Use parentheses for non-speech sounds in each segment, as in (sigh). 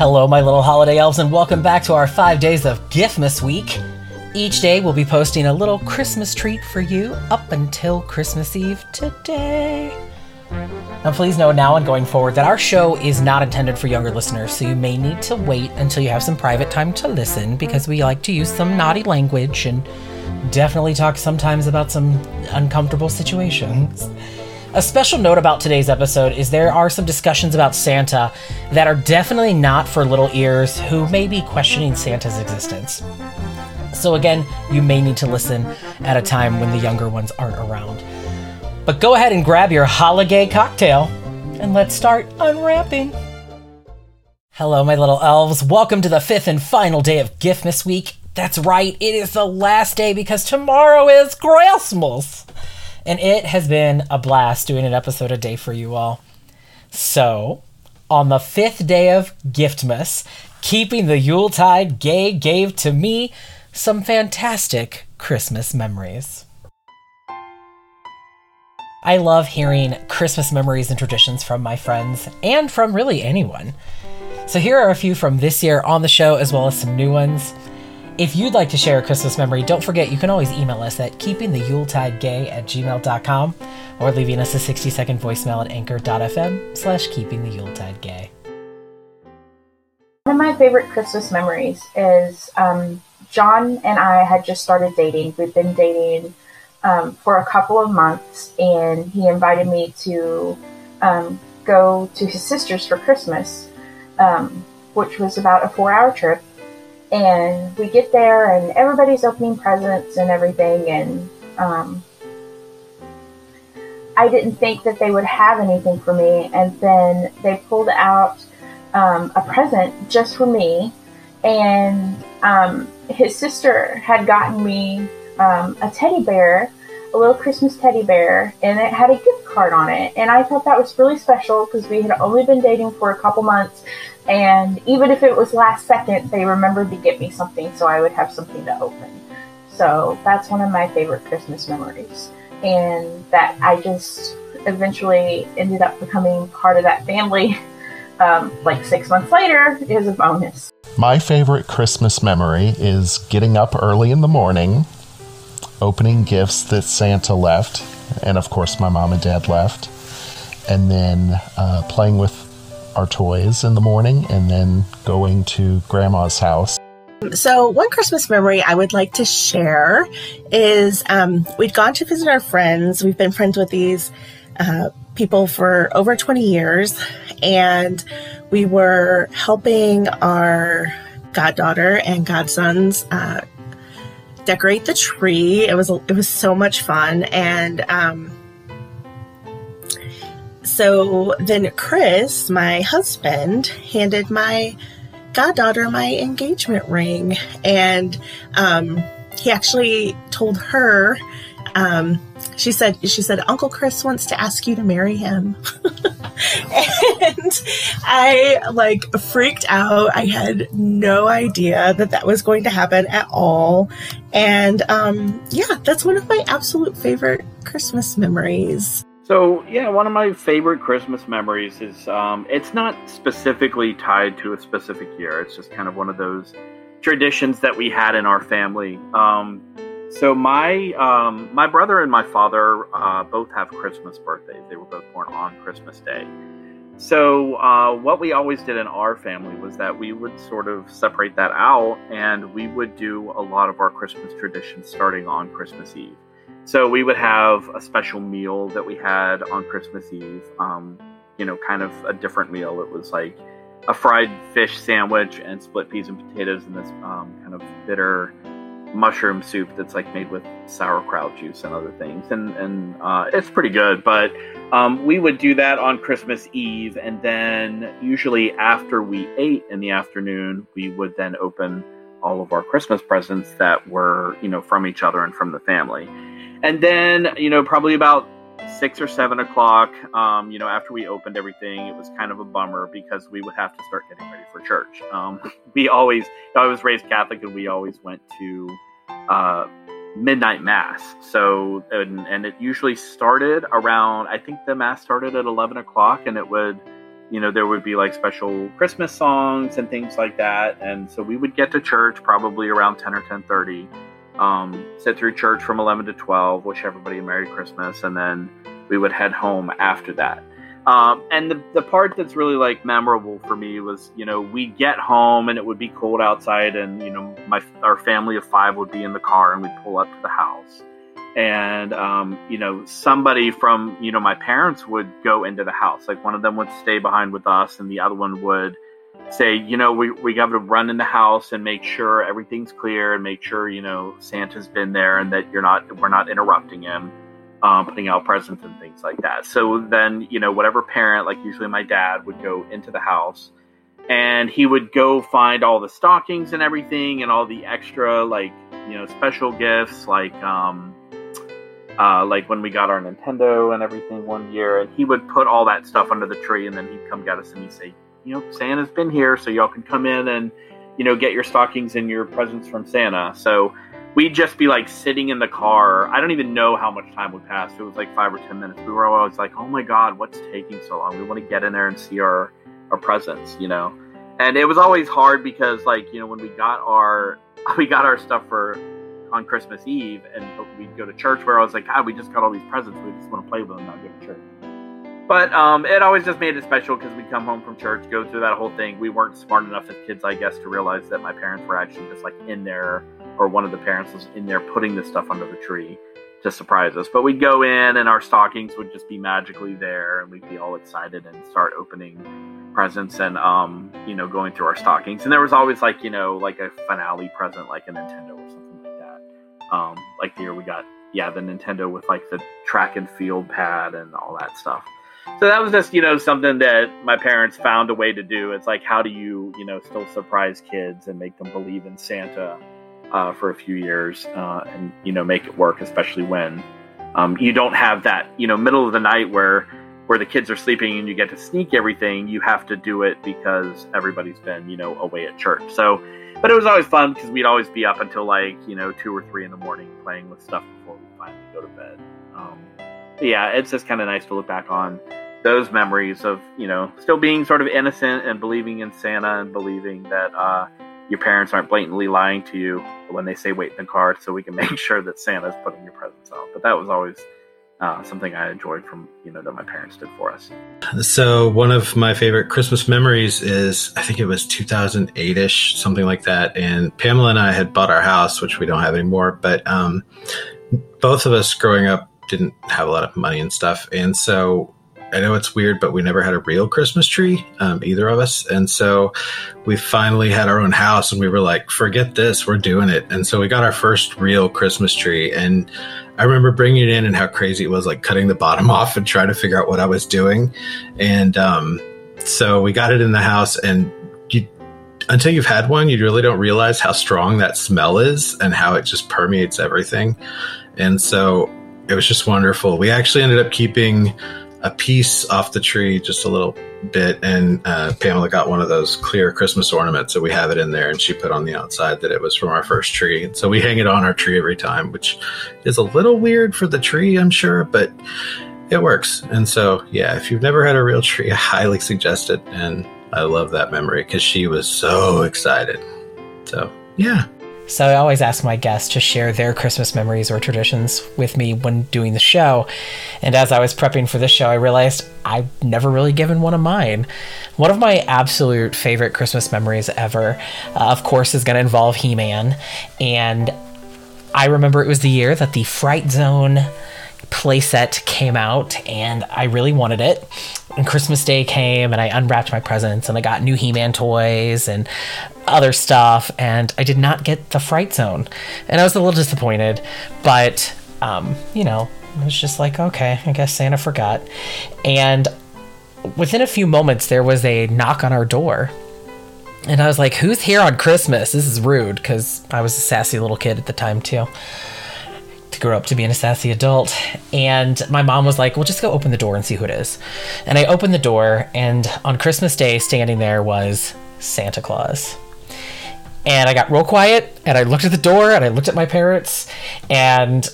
Hello, my little holiday elves, and welcome back to our five days of Giftmas week. Each day we'll be posting a little Christmas treat for you up until Christmas Eve today. Now, please know now and going forward that our show is not intended for younger listeners, so you may need to wait until you have some private time to listen because we like to use some naughty language and definitely talk sometimes about some uncomfortable situations. A special note about today's episode is there are some discussions about Santa that are definitely not for little ears who may be questioning Santa's existence. So, again, you may need to listen at a time when the younger ones aren't around. But go ahead and grab your holiday cocktail and let's start unwrapping. Hello, my little elves. Welcome to the fifth and final day of Giftmas week. That's right, it is the last day because tomorrow is Christmas and it has been a blast doing an episode a day for you all. So, on the fifth day of Giftmas, keeping the Yuletide gay gave to me some fantastic Christmas memories. I love hearing Christmas memories and traditions from my friends and from really anyone. So, here are a few from this year on the show, as well as some new ones. If you'd like to share a Christmas memory, don't forget you can always email us at keepingtheyuletidegay at gmail.com or leaving us a 60 second voicemail at anchor.fm slash keepingtheyuletidegay. One of my favorite Christmas memories is um, John and I had just started dating. We've been dating um, for a couple of months, and he invited me to um, go to his sister's for Christmas, um, which was about a four hour trip and we get there and everybody's opening presents and everything and um, i didn't think that they would have anything for me. And then they pulled out um, a present just for me. And um, his sister had gotten me um, a teddy bear a little christmas teddy bear and it had a gift card on it. And i thought that was really special because we had only been dating for a couple months and even if it was last second, they remembered to get me something so I would have something to open. So that's one of my favorite Christmas memories. And that I just eventually ended up becoming part of that family. (laughs) Um, like six months later is a bonus. My favorite Christmas memory is getting up early in the morning, opening gifts that Santa left, and of course, my mom and dad left, and then uh, playing with our toys in the morning and then going to grandma's house. So, one Christmas memory I would like to share is um, we'd gone to visit our friends. We've been friends with these uh, people for over 20 years, and we were helping our goddaughter and godsons uh, decorate the tree. It was it was so much fun, and um, so then Chris, my husband, handed my goddaughter my engagement ring, and um, he actually told her. Um, she said, "She said Uncle Chris wants to ask you to marry him," (laughs) and I like freaked out. I had no idea that that was going to happen at all, and um, yeah, that's one of my absolute favorite Christmas memories. So yeah, one of my favorite Christmas memories is um, it's not specifically tied to a specific year. It's just kind of one of those traditions that we had in our family. Um, so my um, my brother and my father uh, both have Christmas birthdays. They were both born on Christmas Day. So uh, what we always did in our family was that we would sort of separate that out, and we would do a lot of our Christmas traditions starting on Christmas Eve. So we would have a special meal that we had on Christmas Eve. Um, you know, kind of a different meal. It was like a fried fish sandwich and split peas and potatoes and this um, kind of bitter mushroom soup that's like made with sauerkraut juice and other things and and uh, it's pretty good but um, we would do that on christmas eve and then usually after we ate in the afternoon we would then open all of our christmas presents that were you know from each other and from the family and then, you know, probably about six or seven o'clock, um, you know, after we opened everything, it was kind of a bummer because we would have to start getting ready for church. Um, (laughs) we always, I was raised Catholic and we always went to uh, midnight mass. So, and, and it usually started around, I think the mass started at 11 o'clock and it would you know, there would be like special Christmas songs and things like that. And so we would get to church probably around 10 or 10:30. Um, sit through church from 11 to 12, wish everybody a Merry Christmas, and then we would head home after that. Um, and the, the part that's really like memorable for me was, you know, we'd get home and it would be cold outside, and you know, my our family of five would be in the car, and we'd pull up to the house, and um, you know, somebody from you know my parents would go into the house. Like one of them would stay behind with us, and the other one would say, you know, we we got to run in the house and make sure everything's clear, and make sure you know Santa's been there, and that you're not we're not interrupting him um, putting out presents and things like that. So then, you know, whatever parent, like usually my dad, would go into the house and he would go find all the stockings and everything and all the extra, like, you know, special gifts, like, um, uh, like when we got our Nintendo and everything one year, and he would put all that stuff under the tree, and then he'd come get us and he'd say, you know, Santa's been here, so y'all can come in and, you know, get your stockings and your presents from Santa. So we'd just be like sitting in the car. I don't even know how much time would pass. It was like five or ten minutes. We were always like, "Oh my god, what's taking so long? We want to get in there and see our our presents," you know. And it was always hard because, like, you know, when we got our (laughs) we got our stuff for on Christmas Eve, and we'd go to church. Where I was like, God, we just got all these presents. We just want to play with them, not go to church. But um, it always just made it special because we'd come home from church, go through that whole thing. We weren't smart enough as kids, I guess, to realize that my parents were actually just like in there or one of the parents was in there putting the stuff under the tree to surprise us. But we'd go in and our stockings would just be magically there and we'd be all excited and start opening presents and um, you know, going through our stockings. And there was always like, you know, like a finale present like a Nintendo or something. Um, like the year we got yeah, the Nintendo with like the track and field pad and all that stuff. So that was just, you know, something that my parents found a way to do. It's like how do you, you know, still surprise kids and make them believe in Santa uh, for a few years uh, and you know make it work, especially when um, you don't have that you know middle of the night where where the kids are sleeping and you get to sneak everything. You have to do it because everybody's been you know away at church. So, but it was always fun because we'd always be up until like you know two or three in the morning playing with stuff before we finally go to bed. Um, yeah, it's just kind of nice to look back on those memories of you know still being sort of innocent and believing in Santa and believing that uh, your parents aren't blatantly lying to you when they say wait in the car so we can (laughs) make sure that Santa's putting your presents out. But that was always uh, something I enjoyed from, you know, that my parents did for us. So one of my favorite Christmas memories is, I think it was 2008-ish, something like that. And Pamela and I had bought our house, which we don't have anymore, but um, both of us growing up didn't have a lot of money and stuff. And so I know it's weird, but we never had a real Christmas tree, um, either of us. And so we finally had our own house and we were like, forget this, we're doing it. And so we got our first real Christmas tree. And I remember bringing it in and how crazy it was, like cutting the bottom (laughs) off and trying to figure out what I was doing. And um, so we got it in the house and you, until you've had one, you really don't realize how strong that smell is and how it just permeates everything. And so it was just wonderful. We actually ended up keeping a piece off the tree, just a little bit, and uh, Pamela got one of those clear Christmas ornaments, so we have it in there, and she put on the outside that it was from our first tree, and so we hang it on our tree every time, which is a little weird for the tree, I'm sure, but it works. And so, yeah, if you've never had a real tree, I highly suggest it, and I love that memory because she was so excited. So, yeah. So I always ask my guests to share their Christmas memories or traditions with me when doing the show. And as I was prepping for this show, I realized I've never really given one of mine. One of my absolute favorite Christmas memories ever, uh, of course, is going to involve He Man. And I remember it was the year that the Fright Zone playset came out, and I really wanted it. And Christmas Day came, and I unwrapped my presents, and I got new He Man toys and other stuff, and I did not get the Fright Zone. And I was a little disappointed, but, um, you know, I was just like, okay, I guess Santa forgot. And within a few moments, there was a knock on our door. And I was like, who's here on Christmas? This is rude, because I was a sassy little kid at the time, too to grow up to be an sassy adult. And my mom was like, well, just go open the door and see who it is. And I opened the door, and on Christmas Day, standing there was Santa Claus. And I got real quiet, and I looked at the door, and I looked at my parents, and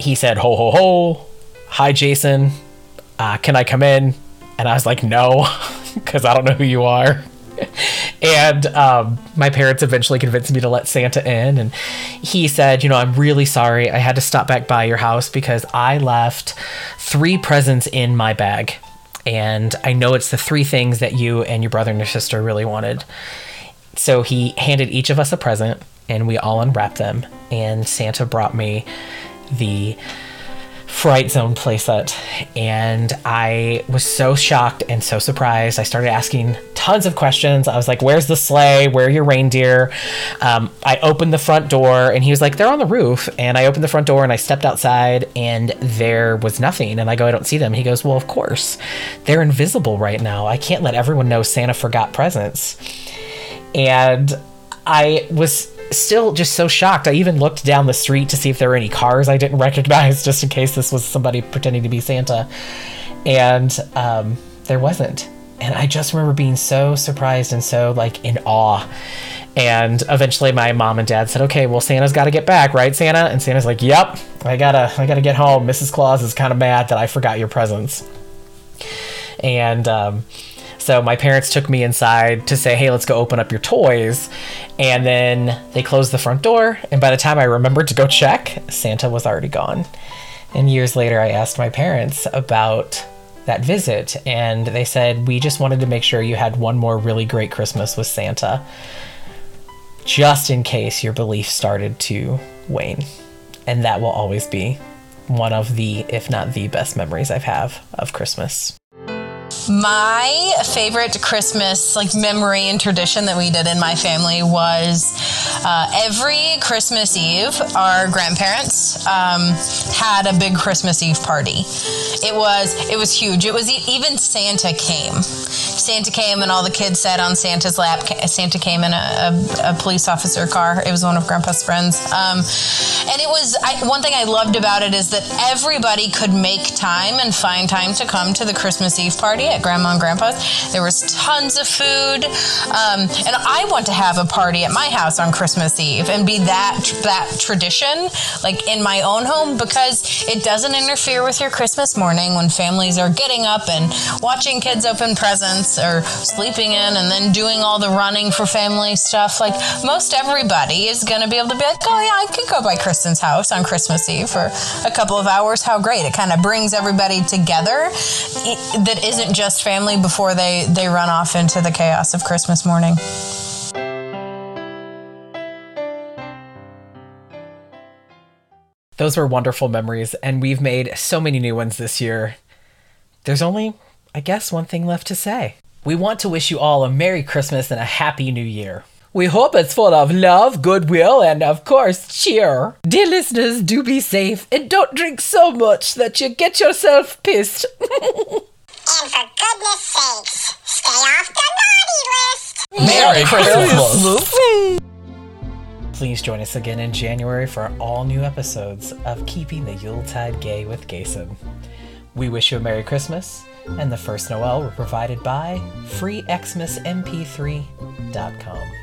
he said, ho, ho, ho. Hi, Jason. Uh, can I come in? And I was like, no. (laughs) because I don't know who you are. And um, my parents eventually convinced me to let Santa in. And he said, You know, I'm really sorry. I had to stop back by your house because I left three presents in my bag. And I know it's the three things that you and your brother and your sister really wanted. So he handed each of us a present and we all unwrapped them. And Santa brought me the Fright Zone playset, and I was so shocked and so surprised. I started asking tons of questions. I was like, "Where's the sleigh? Where are your reindeer?" Um, I opened the front door, and he was like, "They're on the roof." And I opened the front door, and I stepped outside, and there was nothing. And I go, "I don't see them." He goes, "Well, of course, they're invisible right now. I can't let everyone know Santa forgot presents." And I was still just so shocked. I even looked down the street to see if there were any cars I didn't (laughs) recognize, just in case this was somebody pretending to be Santa. And um, there wasn't. And I just remember being so surprised and so like in awe. And eventually my mom and dad said, "Okay, well Santa's got to get back, right, Santa?" And Santa's like, "Yep, I got to I got to get home. Mrs. Claus is kind of mad that I forgot your presents." And um, so my parents took me inside to say, hey, let's go open up your toys. And then they closed the front door. And by the time I remembered to go check, Santa was already gone. And years later, I asked my parents about that visit. And they said, we just wanted to make sure you had one more really great Christmas with Santa, just in case your belief started to wane. And that will always be one of the, if not the best memories I've have of Christmas. My favorite Christmas like memory and tradition that we did in my family was uh, every Christmas Eve, our grandparents um, had a big Christmas Eve party. It was it was huge. It was even Santa came. Santa came and all the kids sat on Santa's lap. Santa came in a, a, a police officer car. It was one of Grandpa's friends, um, and it was I, one thing I loved about it is that everybody could make time and find time to come to the Christmas Eve party at Grandma and Grandpa's. There was tons of food, um, and I want to have a party at my house on Christmas Eve and be that that tradition, like in my own home, because it doesn't interfere with your Christmas morning when families are getting up and watching kids open presents or sleeping in and then doing all the running for family stuff. Like most everybody is going to be able to be like, oh yeah, I could go by Kristen's house on Christmas Eve for a couple of hours. How great! It kind of brings everybody together. That isn't just just family before they, they run off into the chaos of Christmas morning. Those were wonderful memories, and we've made so many new ones this year. There's only, I guess, one thing left to say. We want to wish you all a Merry Christmas and a Happy New Year. We hope it's full of love, goodwill, and of course, cheer. Dear listeners, do be safe and don't drink so much that you get yourself pissed. (laughs) And for goodness sakes, stay off the naughty list. Merry Christmas. Please join us again in January for all new episodes of Keeping the Yuletide Gay with Gayson. We wish you a Merry Christmas, and the first Noel were provided by FreeXmasMP3.com.